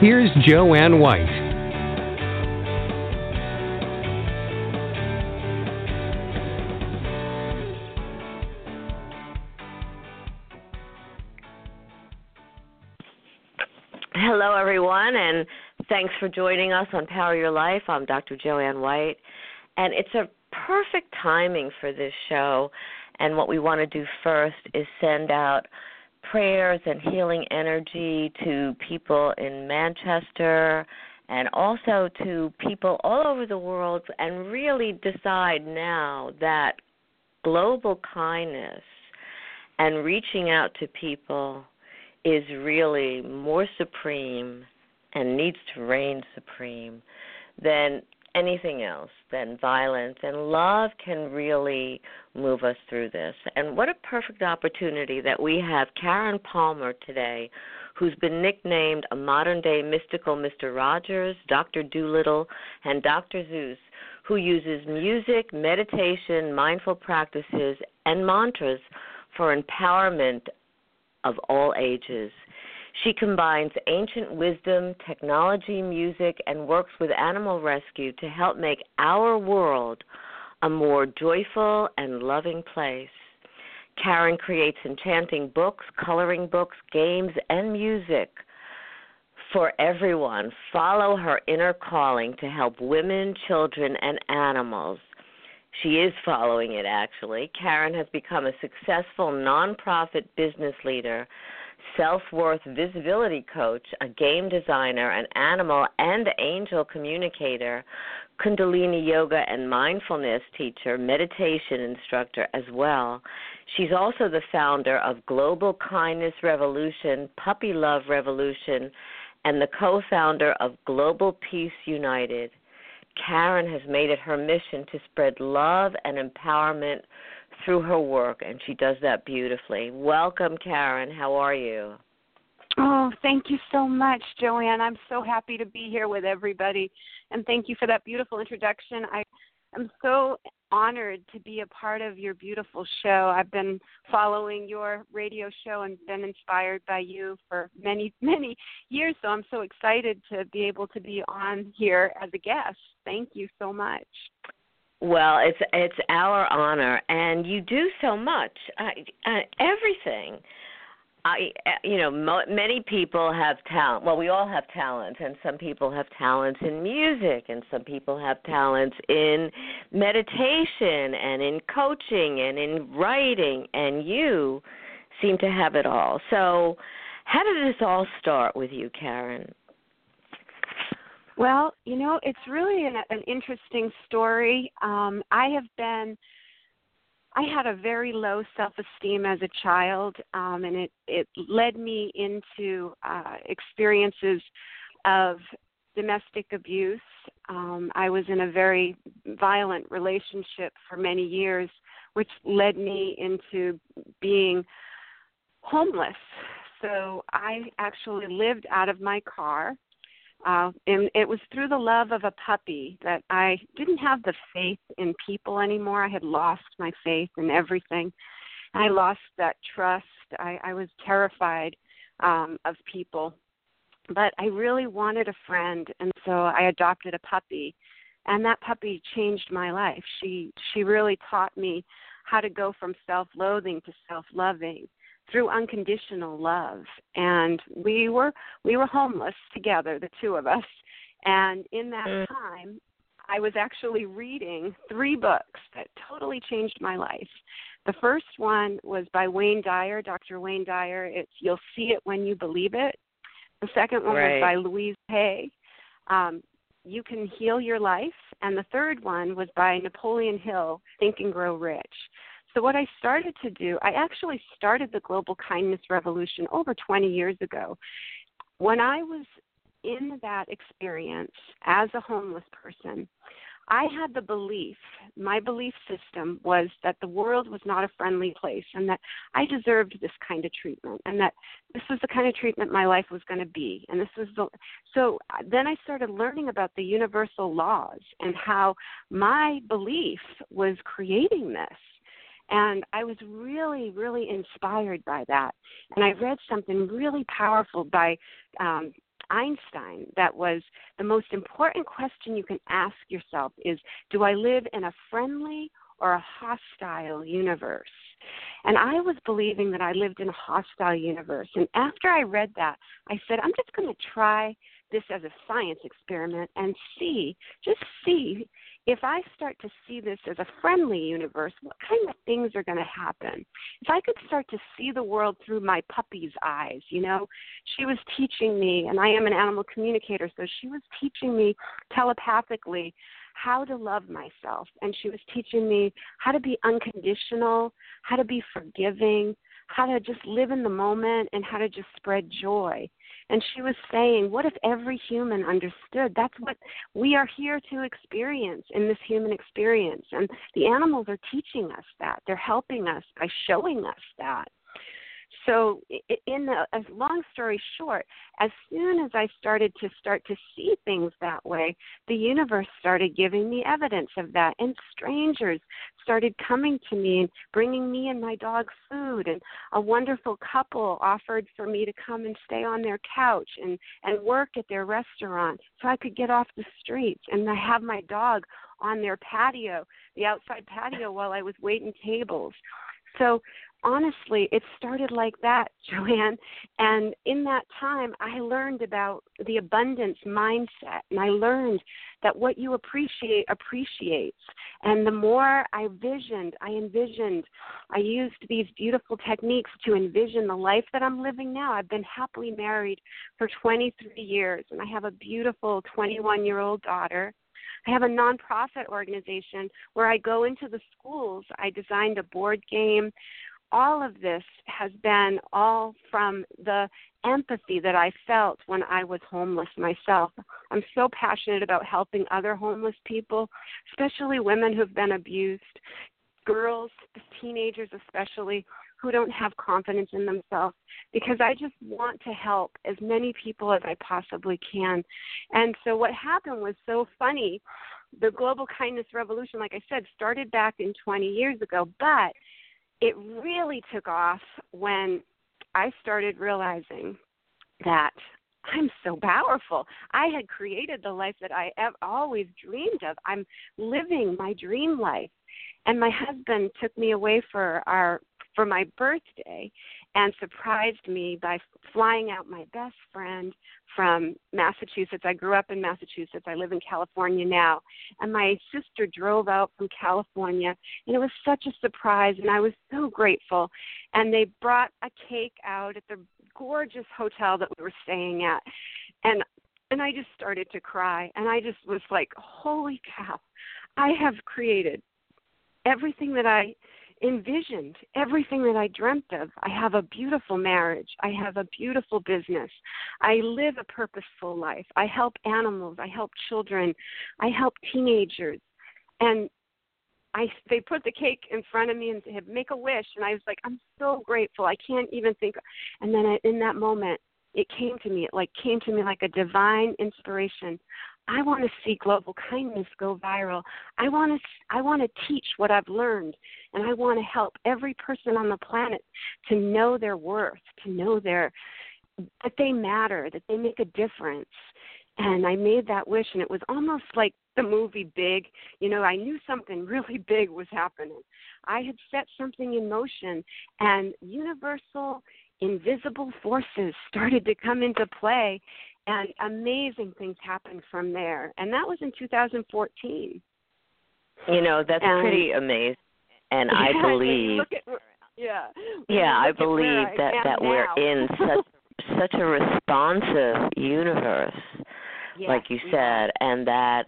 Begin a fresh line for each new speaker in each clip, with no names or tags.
Here's Jo Anne White.
Hello, everyone, and thanks for joining us on Power Your Life. I'm Dr. Jo Anne White, and it's a perfect timing for this show. And what we want to do first is send out prayers and healing energy to people in Manchester and also to people all over the world and really decide now that global kindness and reaching out to people is really more supreme and needs to reign supreme than anything else than violence. And love can really move us through this. And what a perfect opportunity that we have Karen Palmer today, who's been nicknamed a modern day mystical Mr. Rogers, Dr. Doolittle, and Dr. Seuss, who uses music, meditation, mindful practices, and mantras for empowerment of all ages. She combines ancient wisdom, technology, music, and works with animal rescue to help make our world a more joyful and loving place. Karen creates enchanting books, coloring books, games, and music for everyone. Follow her inner calling to help women, children, and animals. She is following it actually. Karen has become a successful nonprofit business leader self worth visibility coach, a game designer, an animal and angel communicator, Kundalini yoga and mindfulness teacher, meditation instructor as well. She's also the founder of Global Kindness Revolution, Puppy Love Revolution, and the co founder of Global Peace United. Karen has made it her mission to spread love and empowerment through her work, and she does that beautifully. Welcome, Karen. How are you?
Oh, thank you so much, Joanne. I'm so happy to be here with everybody, and thank you for that beautiful introduction. I am so honored to be a part of your beautiful show. I've been following your radio show and been inspired by you for many, many years, so I'm so excited to be able to be on here as a guest. Thank you so much.
Well, it's it's our honor, and you do so much. Uh, uh, everything. I, uh, you know, mo- many people have talent. Well, we all have talents, and some people have talents in music, and some people have talents in meditation, and in coaching, and in writing. And you seem to have it all. So, how did this all start with you, Karen?
Well, you know, it's really an, an interesting story. Um, I have been, I had a very low self-esteem as a child, um, and it it led me into uh, experiences of domestic abuse. Um, I was in a very violent relationship for many years, which led me into being homeless. So I actually lived out of my car uh, and it was through the love of a puppy that I didn't have the faith in people anymore. I had lost my faith in everything. I lost that trust. I, I was terrified um, of people. But I really wanted a friend, and so I adopted a puppy. And that puppy changed my life. She she really taught me how to go from self-loathing to self-loving through unconditional love. And we were we were homeless together the two of us. And in that mm. time i was actually reading three books that totally changed my life. The first one was by wayne dyer dr wayne dyer. It's you'll see it when you believe it. The second one
right.
was by louise hay. Um, you can heal your life. And the third one was by napoleon hill think and grow rich so, what I started to do, I actually started the Global Kindness Revolution over 20 years ago. When I was in that experience as a homeless person, I had the belief, my belief system was that the world was not a friendly place and that I deserved this kind of treatment and that this was the kind of treatment my life was going to be. And this was the so then I started learning about the universal laws and how my belief was creating this. And I was really, really inspired by that. And I read something really powerful by um, Einstein that was the most important question you can ask yourself is do I live in a friendly or a hostile universe? And I was believing that I lived in a hostile universe. And after I read that, I said, I'm just going to try this as a science experiment and see, just see if I start to see this as a friendly universe, what kind of things are going to happen? If I could start to see the world through my puppy's eyes, you know, she was teaching me, and I am an animal communicator, so she was teaching me telepathically how to love myself. And she was teaching me how to be unconditional, how to be forgiving, how to just live in the moment, and how to just spread joy. And she was saying, What if every human understood? That's what we are here to experience in this human experience. And the animals are teaching us that. They're helping us by showing us that so in the as long story short as soon as i started to start to see things that way the universe started giving me evidence of that and strangers started coming to me and bringing me and my dog food and a wonderful couple offered for me to come and stay on their couch and and work at their restaurant so i could get off the streets. And i have my dog on their patio the outside patio while i was waiting tables. So honestly, it started like that, Joanne. And in that time, I learned about the abundance mindset, and I learned that what you appreciate appreciates. And the more I visioned, I envisioned, I used these beautiful techniques to envision the life that I'm living now. I've been happily married for 23 years, and I have a beautiful 21 year old daughter. I have a nonprofit organization where I go into the schools. I designed a board game all of this has been all from the empathy that I felt when I was homeless myself. I'm so passionate about helping other homeless people, especially women who've been abused, girls, teenagers especially, who don't have confidence in themselves, because I just want to help as many people as I possibly can. And so what happened was so funny. The Global Kindness Revolution, like I said, started back in 20 years ago, but it really took off when I started realizing that I'm so powerful. I had created the life that I have always dreamed of. I'm living my dream life. And my husband took me away for our for my birthday and surprised me by flying out my best friend from Massachusetts. I grew up in Massachusetts. I live in California now. And my sister drove out from California, and it was such a surprise, and I was so grateful. And they brought a cake out at the gorgeous hotel that we were staying at. And and I just started to cry and I just was like, "Holy cow. I have created everything that I envisioned everything that I dreamt of. I have a beautiful marriage. I have a beautiful business. I live a purposeful life. I help animals. I help children. I help teenagers. And I they put the cake in front of me and said, "Make a wish." And I was like, "I'm so grateful. I can't even think." And then I, in that moment, it came to me. It like came to me like a divine inspiration. I want to see global kindness go viral. I want to I want to teach what I've learned and I want to help every person on the planet to know their worth, to know their that they matter, that they make a difference. And I made that wish and it was almost like the movie Big. You know, I knew something really big was happening. I had set something in motion and universal invisible forces started to come into play and amazing things happened from there. And that was in 2014.
You know, that's and, pretty amazing. And
yeah,
I believe
at, yeah.
Yeah, I believe that that we're in such such a responsive universe. Like you said, and that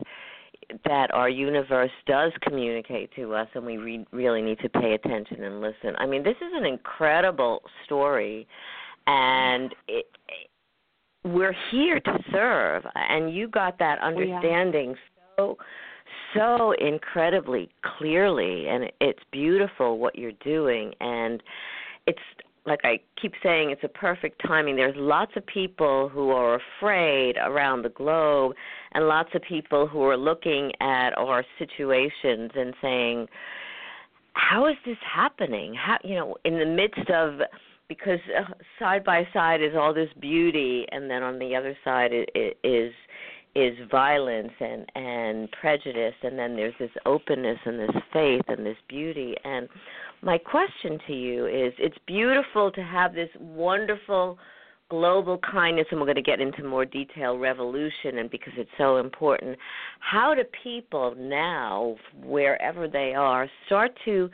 that our universe does communicate to us and we re- really need to pay attention and listen. I mean, this is an incredible story and it we're here to serve and you got that understanding
oh,
yeah. so so incredibly clearly and it's beautiful what you're doing and it's like I keep saying it's a perfect timing there's lots of people who are afraid around the globe and lots of people who are looking at our situations and saying how is this happening how you know in the midst of because uh, side by side is all this beauty, and then on the other side is is violence and and prejudice, and then there's this openness and this faith and this beauty. And my question to you is: It's beautiful to have this wonderful global kindness, and we're going to get into more detail revolution, and because it's so important. How do people now, wherever they are, start to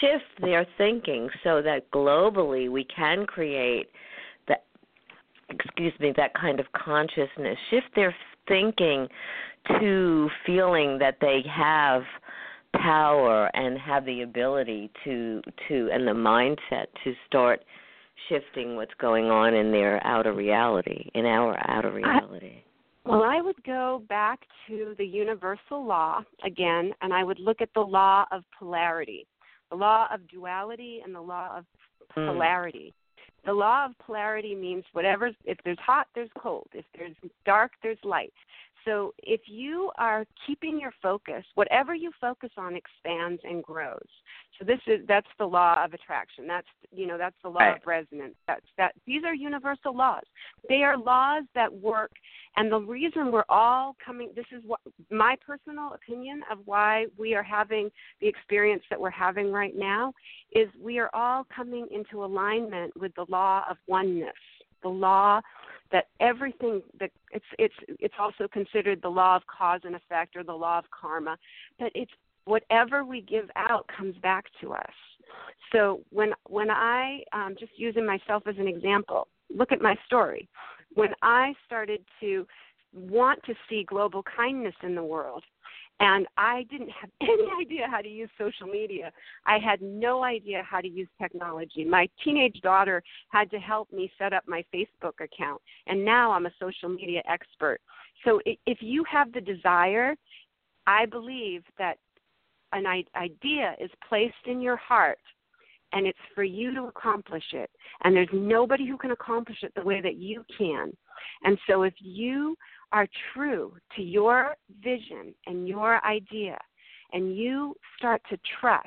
shift their thinking so that globally we can create that excuse me that kind of consciousness. Shift their thinking to feeling that they have power and have the ability to to and the mindset to start shifting what's going on in their outer reality in our outer reality.
Well, I would go back to the universal law again, and I would look at the law of polarity the law of duality and the law of hmm. polarity. Mm. The law of polarity means whatever if there's hot, there's cold. If there's dark, there's light. So if you are keeping your focus, whatever you focus on expands and grows. So this is that's the law of attraction. That's you know that's the law right. of resonance. That's that these are universal laws. They are laws that work and the reason we're all coming this is what my personal opinion of why we are having the experience that we're having right now is we are all coming into alignment with the law of oneness. The law that everything that it's it's it's also considered the law of cause and effect or the law of karma but it's whatever we give out comes back to us so when when i um, just using myself as an example look at my story when i started to want to see global kindness in the world and I didn't have any idea how to use social media. I had no idea how to use technology. My teenage daughter had to help me set up my Facebook account, and now I'm a social media expert. So if you have the desire, I believe that an idea is placed in your heart and it's for you to accomplish it. And there's nobody who can accomplish it the way that you can. And so if you are true to your vision and your idea, and you start to trust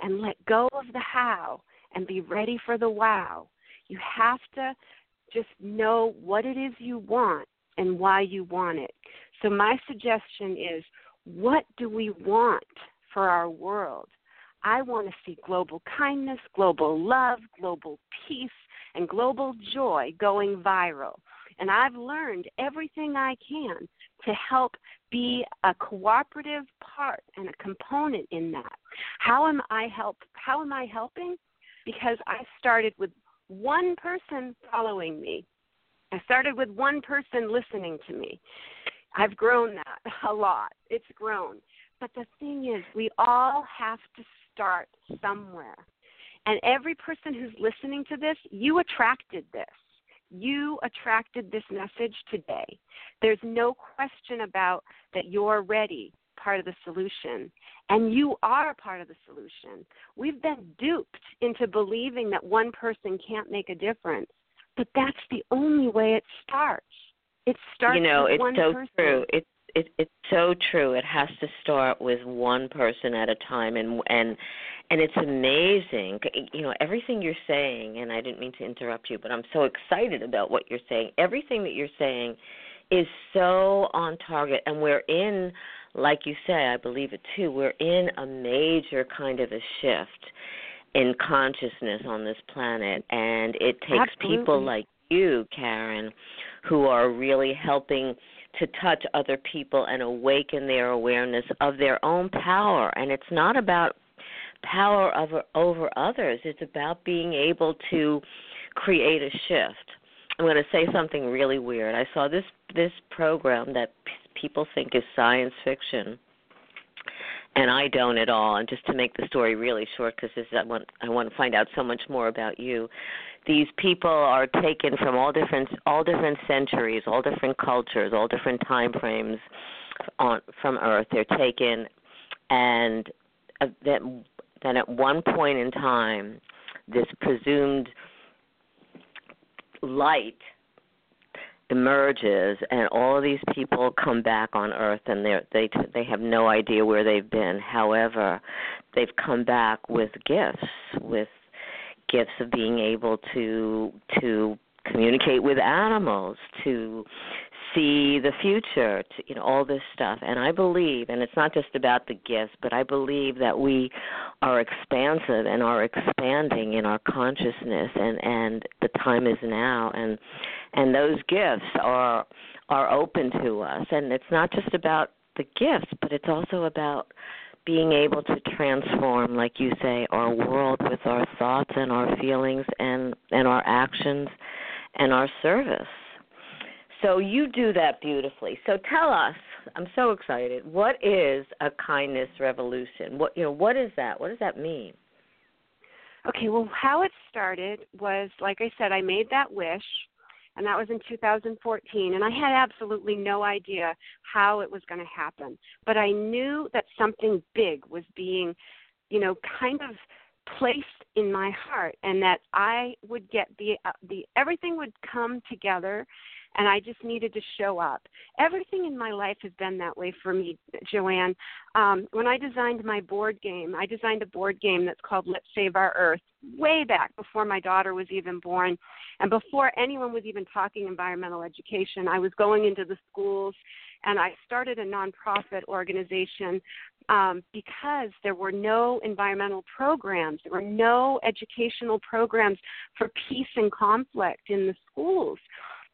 and let go of the how and be ready for the wow, you have to just know what it is you want and why you want it. So, my suggestion is what do we want for our world? I want to see global kindness, global love, global peace, and global joy going viral. And I've learned everything I can to help be a cooperative part and a component in that. How am I help how am I helping? Because I started with one person following me. I started with one person listening to me. I've grown that a lot. It's grown. But the thing is, we all have to start somewhere. And every person who's listening to this, you attracted this you attracted this message today. There's no question about that you're ready, part of the solution. And you are part of the solution. We've been duped into believing that one person can't make a difference, but that's the only way it starts. It starts
you know, it's so
person.
true. It's it, it's so true. It has to start with one person at a time, and and and it's amazing. You know everything you're saying, and I didn't mean to interrupt you, but I'm so excited about what you're saying. Everything that you're saying is so on target, and we're in, like you say, I believe it too. We're in a major kind of a shift in consciousness on this planet, and it takes
Absolutely.
people like you, Karen, who are really helping to touch other people and awaken their awareness of their own power. And it's not about power over over others. It's about being able to create a shift. I'm going to say something really weird. I saw this this program that p- people think is science fiction, and I don't at all. And just to make the story really short, because I want I want to find out so much more about you. These people are taken from all different all different centuries, all different cultures, all different time frames on from Earth. They're taken, and uh, then then at one point in time, this presumed light emerges and all of these people come back on earth and they they they have no idea where they've been however they've come back with gifts with gifts of being able to to communicate with animals to see the future to you know all this stuff. And i believe and it's not just about the gifts but i believe that we are expansive and are expanding in our consciousness and and the time is now. And and those gifts are are open to us. And it's not just about the gifts but it's also about being able to transform like you say our world with our thoughts and our feelings and and our actions and our service. So you do that beautifully. So tell us i'm so excited what is a kindness revolution? What you know what is that? What does that mean?
Okay well how it started was like i said i made that wish and that was in 2014 and i had absolutely no idea how it was going to happen. But i knew that something big was being you know kind of placed in my heart and that i would get the uh, the everything would come together and I just needed to show up. Everything in my life has been that way for me, Joanne. Um, when I designed my board game, I designed a board game that's called Let's Save Our Earth way back before my daughter was even born and before anyone was even talking environmental education. I was going into the schools and I started a nonprofit organization um, because there were no environmental programs, there were no educational programs for peace and conflict in the schools.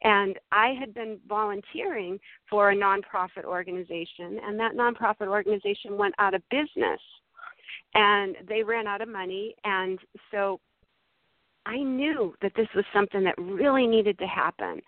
And I had been volunteering for a nonprofit organization, and that nonprofit organization went out of business. And they ran out of money. And so I knew that this was something that really needed to happen.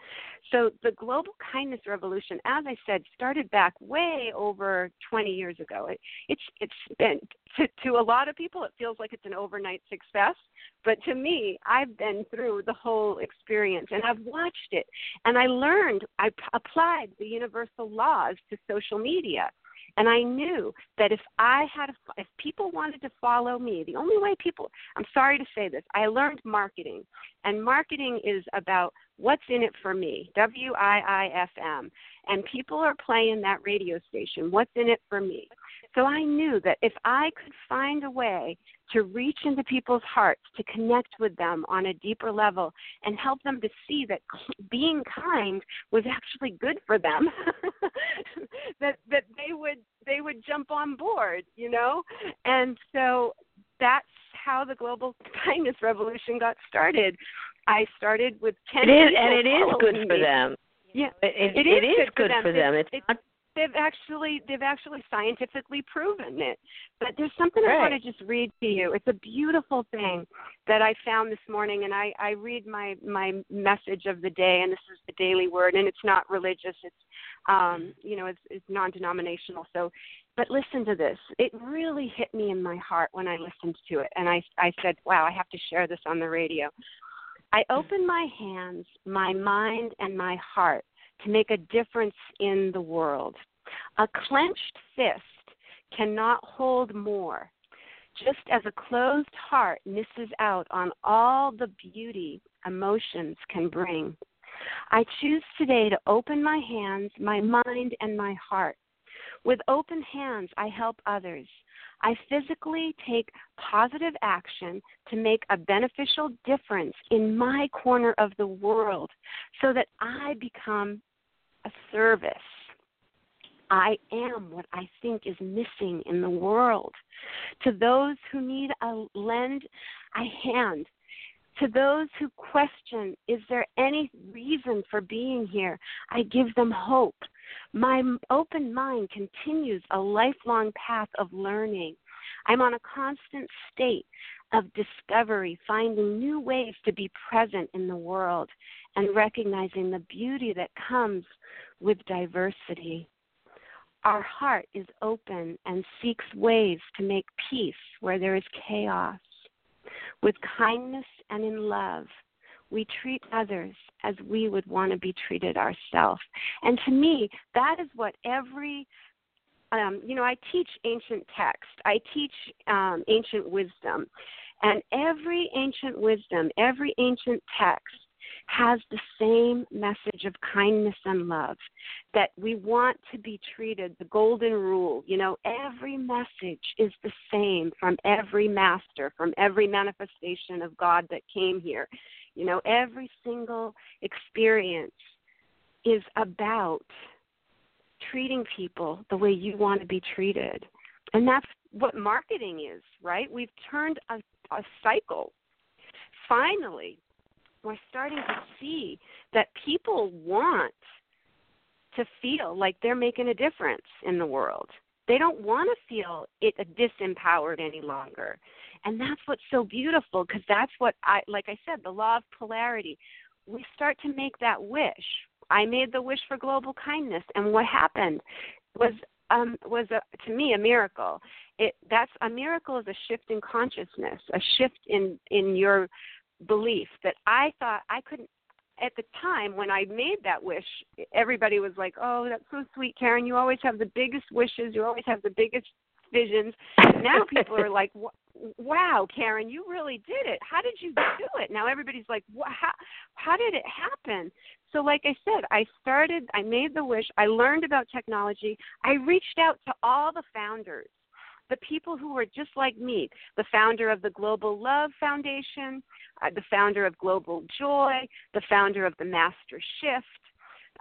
So the global kindness revolution, as I said, started back way over 20 years ago. It, it's it's been to, to a lot of people, it feels like it's an overnight success, but to me, I've been through the whole experience and I've watched it, and I learned. I applied the universal laws to social media. And I knew that if I had, a, if people wanted to follow me, the only way people, I'm sorry to say this, I learned marketing. And marketing is about what's in it for me, W I I F M. And people are playing that radio station, what's in it for me. So I knew that if I could find a way to reach into people's hearts, to connect with them on a deeper level, and help them to see that being kind was actually good for them, that that they would they would jump on board, you know. And so that's how the global kindness revolution got started. I started with ten.
It is, and it is good for them.
Yeah,
it,
it,
it
is,
is good, for them. It's,
it's
not
they've actually they've actually scientifically proven it. But there's something
right.
I want to just read to you. It's a beautiful thing that I found this morning, and I I read my my message of the day, and this is the daily word, and it's not religious. It's um you know it's it's non-denominational. So, but listen to this. It really hit me in my heart when I listened to it, and I I said, wow, I have to share this on the radio. I open my hands, my mind, and my heart to make a difference in the world. A clenched fist cannot hold more, just as a closed heart misses out on all the beauty emotions can bring. I choose today to open my hands, my mind, and my heart. With open hands, I help others. I physically take positive action to make a beneficial difference in my corner of the world so that I become a service. I am what I think is missing in the world. To those who need a lend a hand. To those who question, is there any reason for being here? I give them hope. My open mind continues a lifelong path of learning. I'm on a constant state of discovery, finding new ways to be present in the world and recognizing the beauty that comes with diversity. Our heart is open and seeks ways to make peace where there is chaos. With kindness and in love, we treat others as we would want to be treated ourselves. And to me, that is what every um, you know, I teach ancient text. I teach um, ancient wisdom. And every ancient wisdom, every ancient text has the same message of kindness and love that we want to be treated the golden rule you know every message is the same from every master from every manifestation of god that came here. You know every single experience is about treating people the way you want to be treated. And that's what marketing is right? We've turned a, a cycle. Finally we're starting to see that people want to feel like they're making a difference in the world. They don't want to feel it disempowered any longer. And that's what's so beautiful because that's what I like I said, the law of polarity. We start to make that wish. I made the wish for global kindness and what happened was um was a, to me a miracle. It that's a miracle is a shift in consciousness, a shift in in your belief that I thought I couldn't at the time when I made that wish, everybody was like, "Oh, that's so sweet, Karen. You always have the biggest wishes. You always have the biggest visions." now people are like, "Wow, Karen, you really did it. How did you do it?" Now everybody's like, "How how did it happen?" So like I said, I started, I made the wish, I learned about technology. I reached out to all the founders the people who were just like me, the founder of the Global Love Foundation, uh, the founder of Global Joy, the founder of the Master Shift.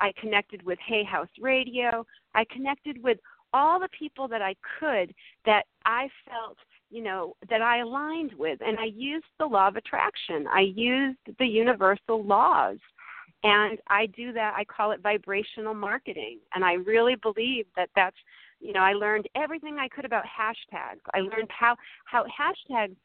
I connected with Hay House Radio. I connected with all the people that I could that I felt, you know, that I aligned with. And I used the law of attraction, I used the universal laws. And I do that, I call it vibrational marketing. And I really believe that that's you know, I learned everything I could about hashtags. I learned how how hashtags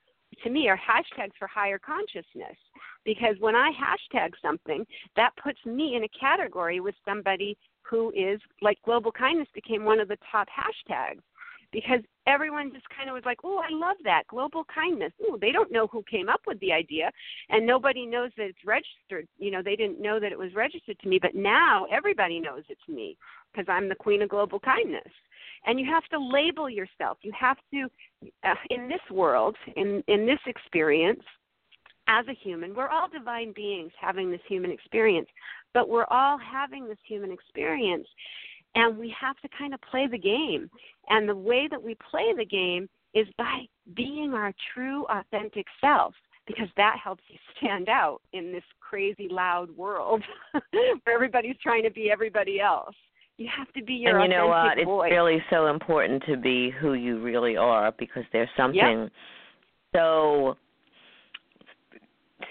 to me are hashtags for higher consciousness because when I hashtag something, that puts me in a category with somebody who is like global kindness became one of the top hashtags because everyone just kind of was like, "Oh, I love that global kindness." Oh, they don't know who came up with the idea, and nobody knows that it's registered. You know, they didn't know that it was registered to me, but now everybody knows it's me because I'm the queen of global kindness and you have to label yourself you have to uh, in this world in in this experience as a human we're all divine beings having this human experience but we're all having this human experience and we have to kind of play the game and the way that we play the game is by being our true authentic self because that helps you stand out in this crazy loud world where everybody's trying to be everybody else you have to be your
and you know what
voice.
it's really so important to be who you really are because there's something
yep.
so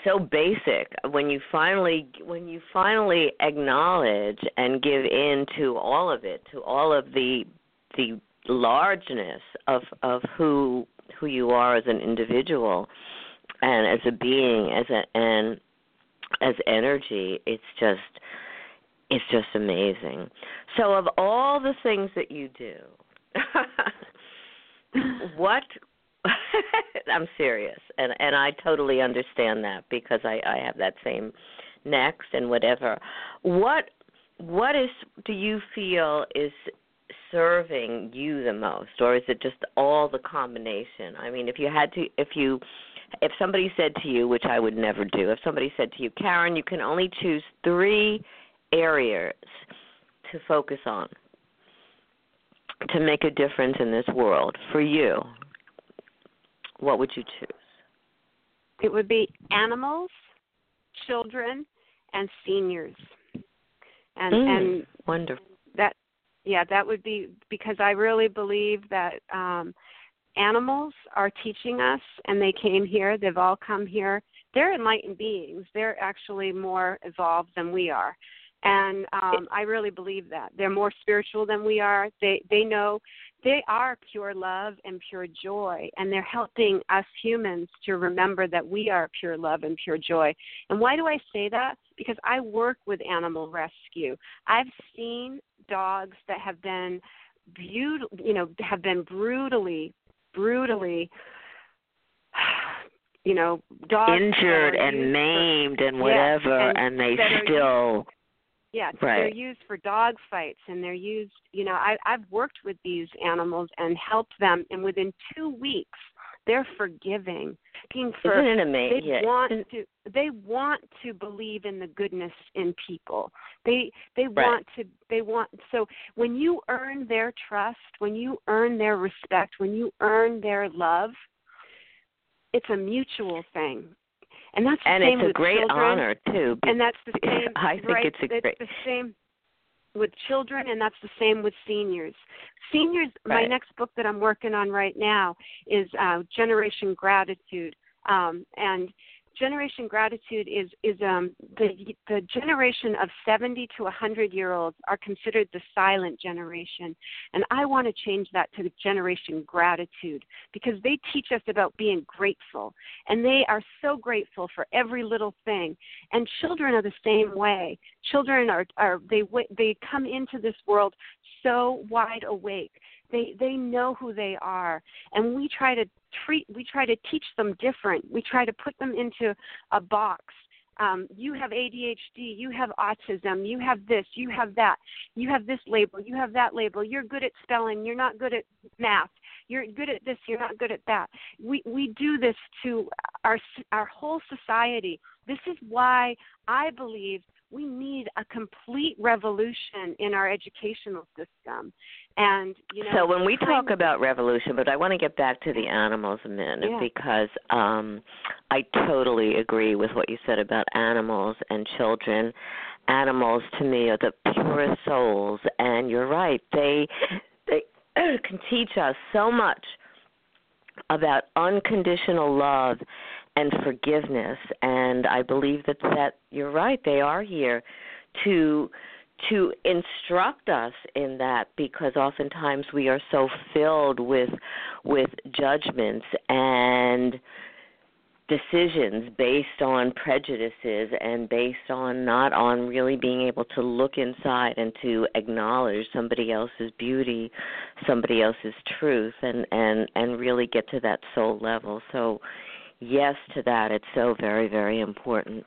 so basic when you finally when you finally acknowledge and give in to all of it to all of the the largeness of of who who you are as an individual and as a being as a and as energy it's just it's just amazing. So, of all the things that you do, what I'm serious, and and I totally understand that because I I have that same next and whatever. What what is do you feel is serving you the most, or is it just all the combination? I mean, if you had to, if you if somebody said to you, which I would never do, if somebody said to you, Karen, you can only choose three areas to focus on to make a difference in this world for you, what would you choose?
It would be animals, children, and seniors. And
mm,
and
wonderful.
That yeah, that would be because I really believe that um animals are teaching us and they came here, they've all come here. They're enlightened beings. They're actually more evolved than we are and um i really believe that. They're more spiritual than we are. They they know they are pure love and pure joy and they're helping us humans to remember that we are pure love and pure joy. And why do i say that? Because i work with animal rescue. I've seen dogs that have been beautiful you know have been brutally brutally you know, dogs
injured and maimed and whatever,
yeah,
and,
and
they still.
Yeah,
right.
they're used for dog fights, and they're used. You know, I, I've worked with these animals and helped them, and within two weeks, they're forgiving. For,
Isn't it amazing?
They want to. They want to believe in the goodness in people. They they
right.
want to. They want. So when you earn their trust, when you earn their respect, when you earn their love, it's a mutual thing. And that's the
and
same
it's a
with
great
children.
honor too.
And that's the same.
I think
right,
it's a
it's
great.
the same with children, and that's the same with seniors. Seniors. My next book that I'm working on right now is uh, Generation Gratitude, um, and Generation Gratitude is is um, the the generation of 70 to 100 year olds are considered the silent generation, and I want to change that to the Generation Gratitude because they teach us about being grateful, and they are so grateful for every little thing. And children are the same way. Children are are they they come into this world so wide awake. They they know who they are, and we try to treat we try to teach them different. We try to put them into a box. Um, you have ADHD, you have autism, you have this, you have that, you have this label, you have that label. You're good at spelling, you're not good at math. You're good at this, you're not good at that. We we do this to our our whole society. This is why I believe we need a complete revolution in our educational system. And you know,
so when we talk about revolution, but I want to get back to the animals a minute
Yeah.
because um I totally agree with what you said about animals and children. Animals to me are the purest souls and you're right. They they can teach us so much about unconditional love and forgiveness and I believe that that you're right they are here to to instruct us in that because oftentimes we are so filled with with judgments and decisions based on prejudices and based on not on really being able to look inside and to acknowledge somebody else's beauty, somebody else's truth and and and really get to that soul level. So yes to that it's so very very important.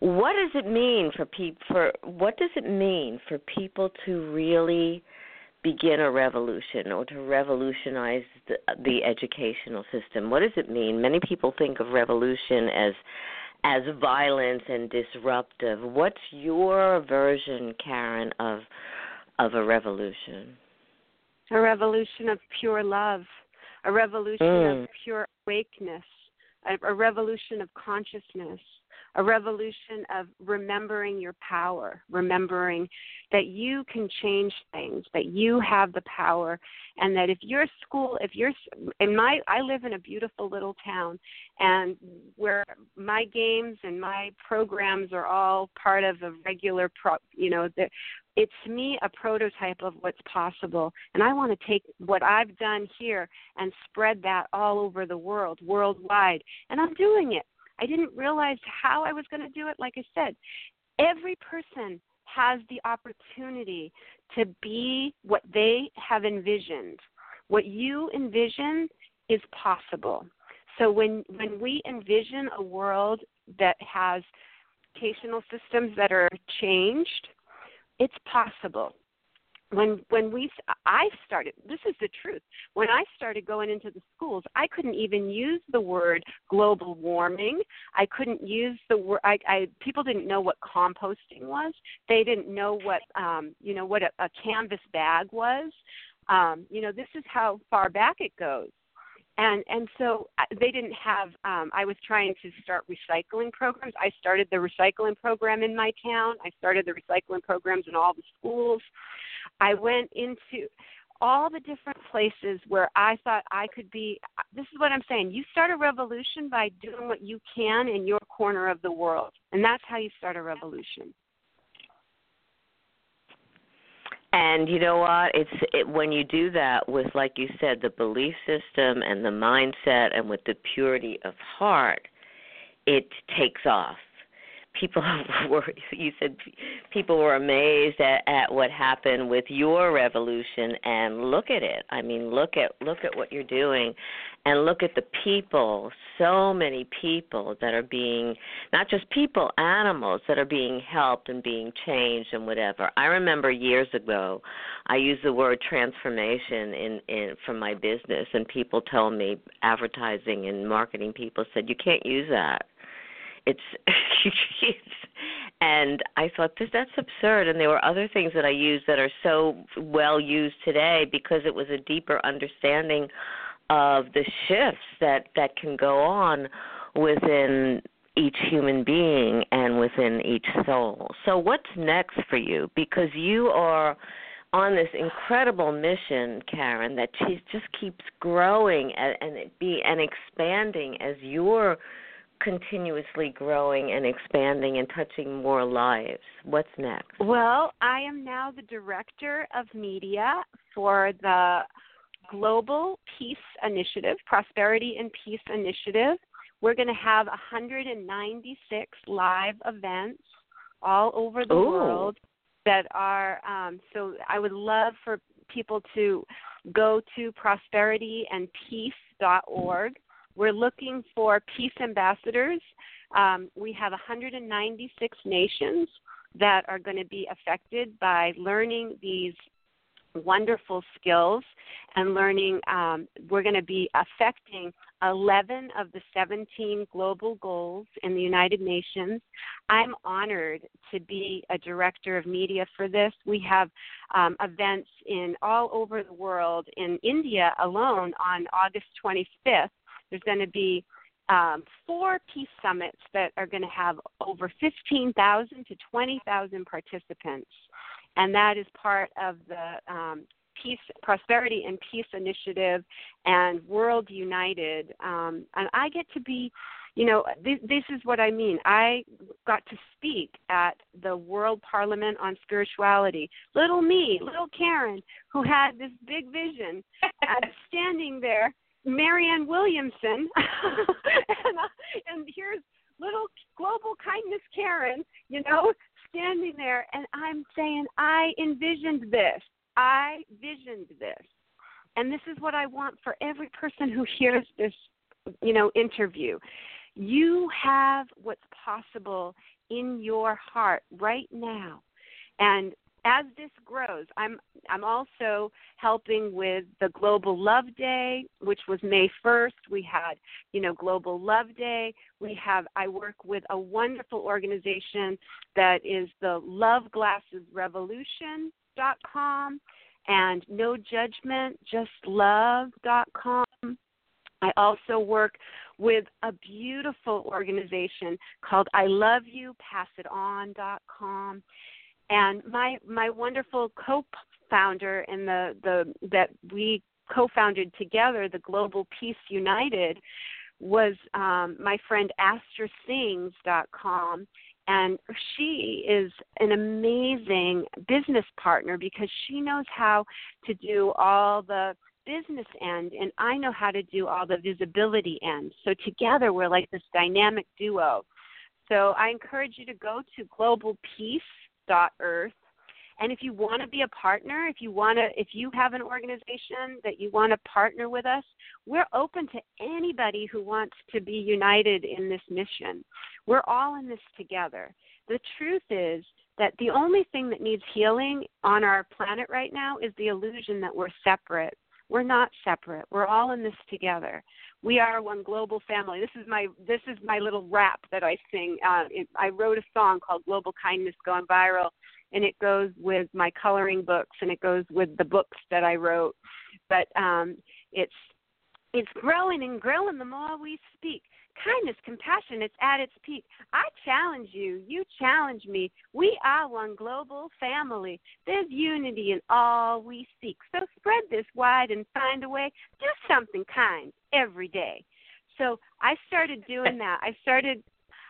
What does it mean for people for what does it mean for people to really begin a revolution or to revolutionize the, the educational system? What does it mean? Many people think of revolution as as violence and disruptive. What's your version, Karen, of of a revolution?
a revolution of pure love, a revolution
Mm.
of pure awakeness, a, revolution of consciousness, a revolution of remembering your power, remembering that you can change things, that you have the power, and that if your school, if you're in my, I live in a beautiful little town, and where my games and my programs are all part of a regular, pro, you know, the, it's to me a prototype of what's possible and i want to take what i've done here and spread that all over the world worldwide and i'm doing it i didn't realize how i was going to do it like i said. Every person has the opportunity to be what they have envisioned. What you envision is possible. So when when we envision a world that has educational systems that are changed it's possible when when we i started this is the truth when i started going into the schools i couldn't even use the word global warming. I couldn't use the word i, I people didn't know what composting was. They didn't know what um you know what a, a canvas bag was. Um you know this is how far back it goes. And and so I- they didn't have um i was trying to start recycling programs. I started the recycling program in my town. I started the recycling programs in all the schools i went into all the different places where i thought i could be this is what i'm saying you start a revolution by doing what you can in your corner of the world and that's how you start a revolution
And you know what? It's it, when you do that with, like you said, the belief system and the mindset, and with the purity of heart, it takes off. People were, you said, people were amazed at, at what happened with your revolution, and look at it. I mean, look at look at what you're doing, and look at the people, so many people that are being not just people, animals that are being helped and being changed and whatever. I remember years ago I used the word transformation in in from my business and people told me advertising and marketing people said you can't use that. It's, and I thought this that's absurd and there were other things that I used that are so well used today because it was a deeper understanding of the shifts that that can go on within each human being and within each soul. So what's next for you? Because you are on this incredible mission, Karen, that she just keeps growing and, and be and expanding as you're continuously growing and expanding and touching more lives. What's next?
Well, I am now the director of media for the Global Peace Initiative, Prosperity and Peace Initiative. We're going to have 196 live events all over the
Ooh.
world that are um, so I would love for people to go to prosperityandpeace.org. We're looking for peace ambassadors. Um, we have 196 nations that are going to be affected by learning these wonderful skills and learning. Um, we're going to be affecting 11 of the 17 global goals in the United Nations. I'm honored to be a director of media for this. We have um, events in all over the world. In India alone, on August 25th, there's going to be um, four peace summits that are going to have over 15,000 to 20,000 participants and that is part of the um, Peace, Prosperity and Peace Initiative and World United. Um, and I get to be, you know, this, this is what I mean. I got to speak at the World Parliament on Spirituality. Little me, little Karen, who had this big vision, uh, standing there. Marianne Williamson, and, uh, and here's little global kindness Karen, you know, standing there and I'm saying, I envisioned this. I visioned this. And this is what I want for every person who hears this, you know, interview. You have what's possible in your heart right now. And as this grows, I'm I'm also helping with the Global Love Day, which was May 1st. We had, you know, Global Love Day. We have I work with a wonderful organization that is the Love Glasses Revolution.com and No Judgment Just Love.com. I also work with a beautiful organization called I Love You Pass It On.com and my my wonderful co-founder and the the that we co-founded together the Global Peace United was um, my friend AstraSings.com, and she is an amazing business partner because she knows how to do all the business end and I know how to do all the visibility end. So together we're like this dynamic duo. So I encourage you to go to Global Peace earth. And if you want to be a partner, if you want to, if you have an organization that you want to partner with us, we're open to anybody who wants to be united in this mission. We're all in this together. The truth is that the only thing that needs healing on our planet right now is the illusion that we're separate. We're not separate. We're all in this together. We are one global family. This is my this is my little rap that I sing. Uh, it, I wrote a song called Global Kindness Going Viral, and it goes with my coloring books and it goes with the books that I wrote. But um, it's it's growing and growing the more we speak kindness, compassion, it's at its peak. I challenge you. You challenge me. We are one global family. There's unity in all we seek. So spread this wide and find a way. Do something kind every day. So I started doing that. I started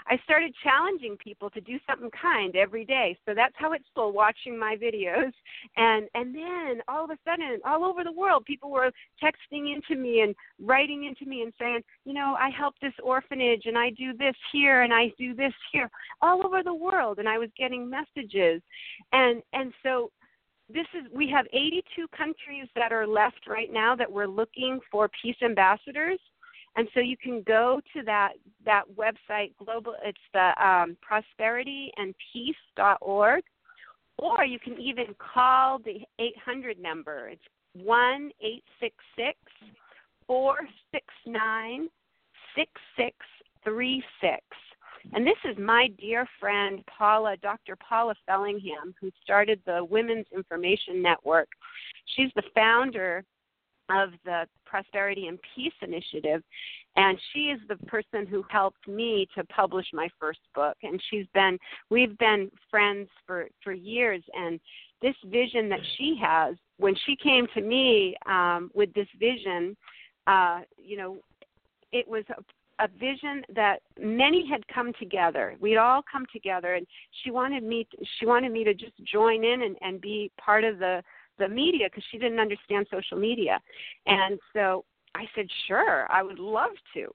I started challenging people to do something kind every day. So that's how it started watching my videos. And and then all of a sudden, all over the world, people were texting into me and writing into me and saying, you know, I help this orphanage and I do this here and I do this here, all over the world. And I was getting messages. And and so this is we have 82 countries that are left right now that we're looking for peace ambassadors and so you can go to that that website global it's the um, prosperityandpeace.org or you can even call the 800 number it's 1 866 469 6636 and this is my dear friend Paula, Dr. Paula Fellingham, who started the Women's Information Network. She's the founder of the Prosperity and Peace Initiative, and she is the person who helped me to publish my first book. And she's been, we've been friends for for years. And this vision that she has, when she came to me um, with this vision, uh, you know, it was a a vision that many had come together. We'd all come together, and she wanted me. To, she wanted me to just join in and, and be part of the the media because she didn't understand social media. And so I said, sure, I would love to.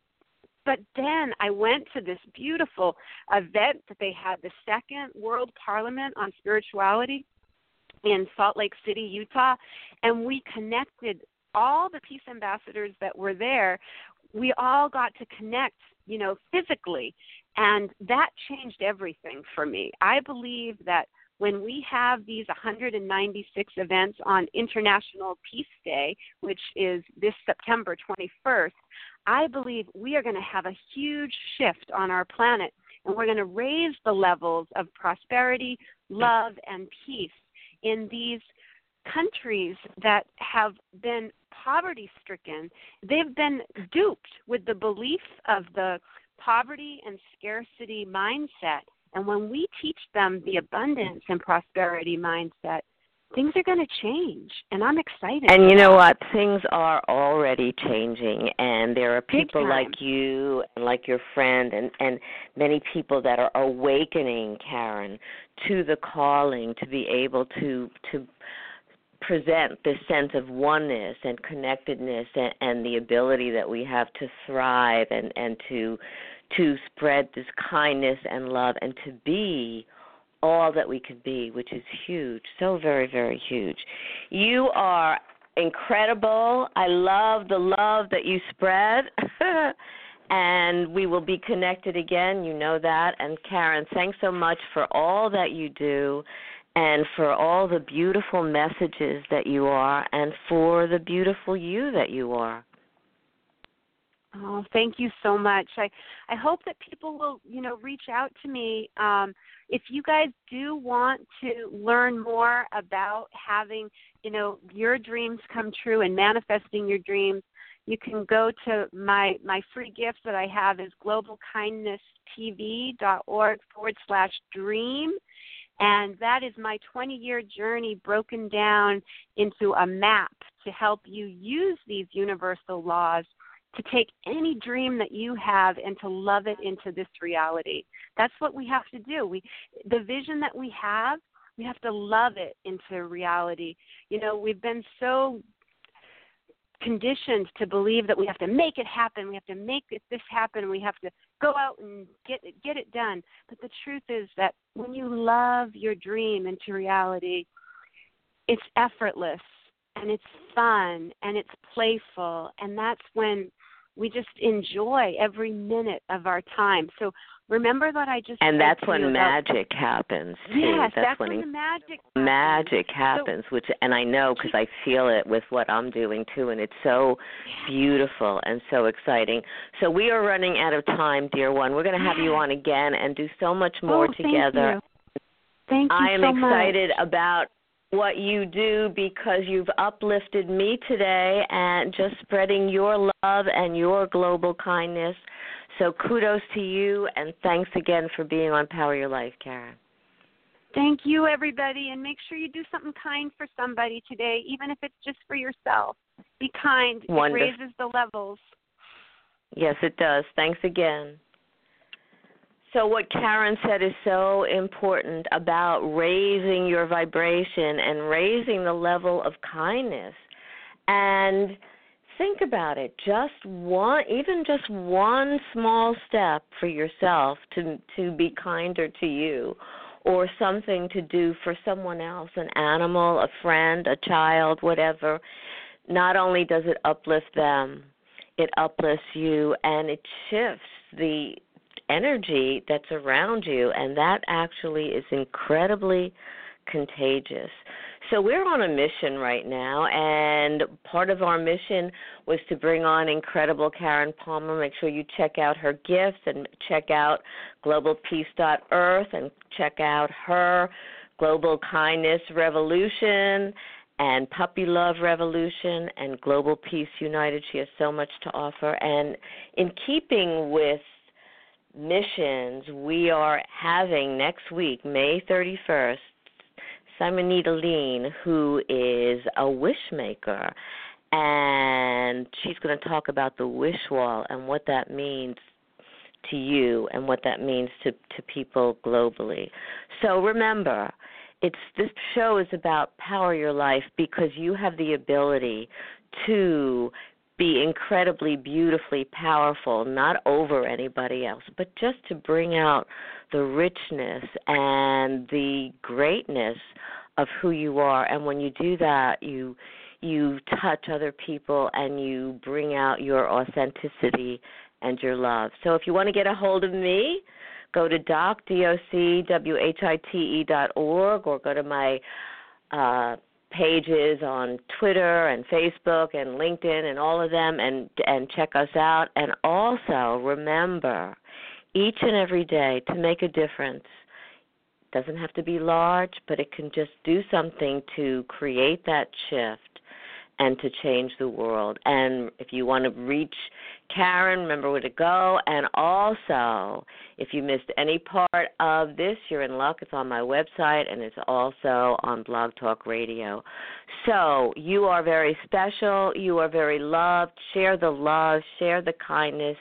But then I went to this beautiful event that they had, the second World Parliament on Spirituality in Salt Lake City, Utah, and we connected all the peace ambassadors that were there we all got to connect, you know, physically. And that changed everything for me. I believe that when we have these 196 events on International Peace Day, which is this September 21st, I believe we are going to have a huge shift on our planet and we're going to raise the levels of prosperity, love, and peace in these countries that have been poverty stricken, they've been duped with the belief of the poverty and scarcity mindset. And when we teach them the abundance and prosperity mindset, things are going to change and i'm excited
and you know what? Things are already changing and there are people like you and like your friend and and many people that are awakening karen to the calling to be able to to present this sense of oneness and connectedness and, and the ability that we have to thrive and and to to spread this kindness and love and to be all that we could be, which is huge, so very, very huge. You are incredible. I love the love that you spread. and we will be connected again, you know that. And Karen, thanks so much for all that you do and for all the beautiful messages that you are and for the beautiful you that you are.
Oh, thank you so much. I I hope that people will, you know, reach out to me. Um, if you guys do want to learn more about having, you know, your dreams come true and manifesting your dreams, you can go to my my free gift that I have is globalkindnesstv.org forward slash dream and that is my 20 year journey broken down into a map to help you use these universal laws to take any dream that you have and to love it into this reality. That's what we have to do. We the vision that we have, we have to love it into reality. You know, we've been so conditioned to believe that we have to make it happen, we have to make this happen, we have to go out and get it, get it done. But the truth is that when you love your dream into reality, it's effortless and it's fun and it's playful and that's when we just enjoy every minute of our time. So remember that I just
and that's when magic happens too.
Yes,
that's,
that's when, when the magic
magic happens.
So,
which and I know because I feel it with what I'm doing too, and it's so beautiful and so exciting. So we are running out of time, dear one. We're going to have you on again and do so much more
oh,
together.
Thank you. Thank you
I am
so
excited
much.
about what you do because you've uplifted me today and just spreading your love and your global kindness. So kudos to you and thanks again for being on Power Your Life, Karen.
Thank you, everybody, and make sure you do something kind for somebody today, even if it's just for yourself. Be kind.
Wonderful.
It raises the levels.
Yes, it does. Thanks again. So, what Karen said is so important about raising your vibration and raising the level of kindness. And think about it just one even just one small step for yourself to to be kinder to you or something to do for someone else, an animal, a friend, a child, whatever, not only does it uplift them, it uplifts you and it shifts the energy that's around you, and that actually is incredibly contagious. So we're on a mission right now, and part of our mission was to bring on incredible Karen Palmer. Make sure you check out her gifts and check out globalpeace.earth and check out her Global Kindness Revolution and Puppy Love Revolution and Global Peace United. She has so much to offer. And in keeping with missions, we are having next week, May 31st, Simonita Lean, who is a wish maker, and she's going to talk about the wish wall and what that means to you and what that means to to people globally. So remember, it's this show is about power your life because you have the ability to be incredibly beautifully powerful, not over anybody else, but just to bring out the richness and the greatness of who you are. And when you do that, you you touch other people and you bring out your authenticity and your love. So if you want to get a hold of me, go to doc d o c w h i t e dot org or go to my uh, pages on Twitter and Facebook and LinkedIn and all of them and and check us out. And also remember each and every day to make a difference. Doesn't have to be large but it can just do something to create that shift and to change the world. And if you want to reach Karen, remember where to go. And also, if you missed any part of this, you're in luck. It's on my website and it's also on Blog Talk Radio. So you are very special. You are very loved. Share the love, share the kindness,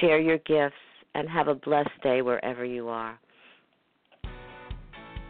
share your gifts, and have a blessed day wherever you are.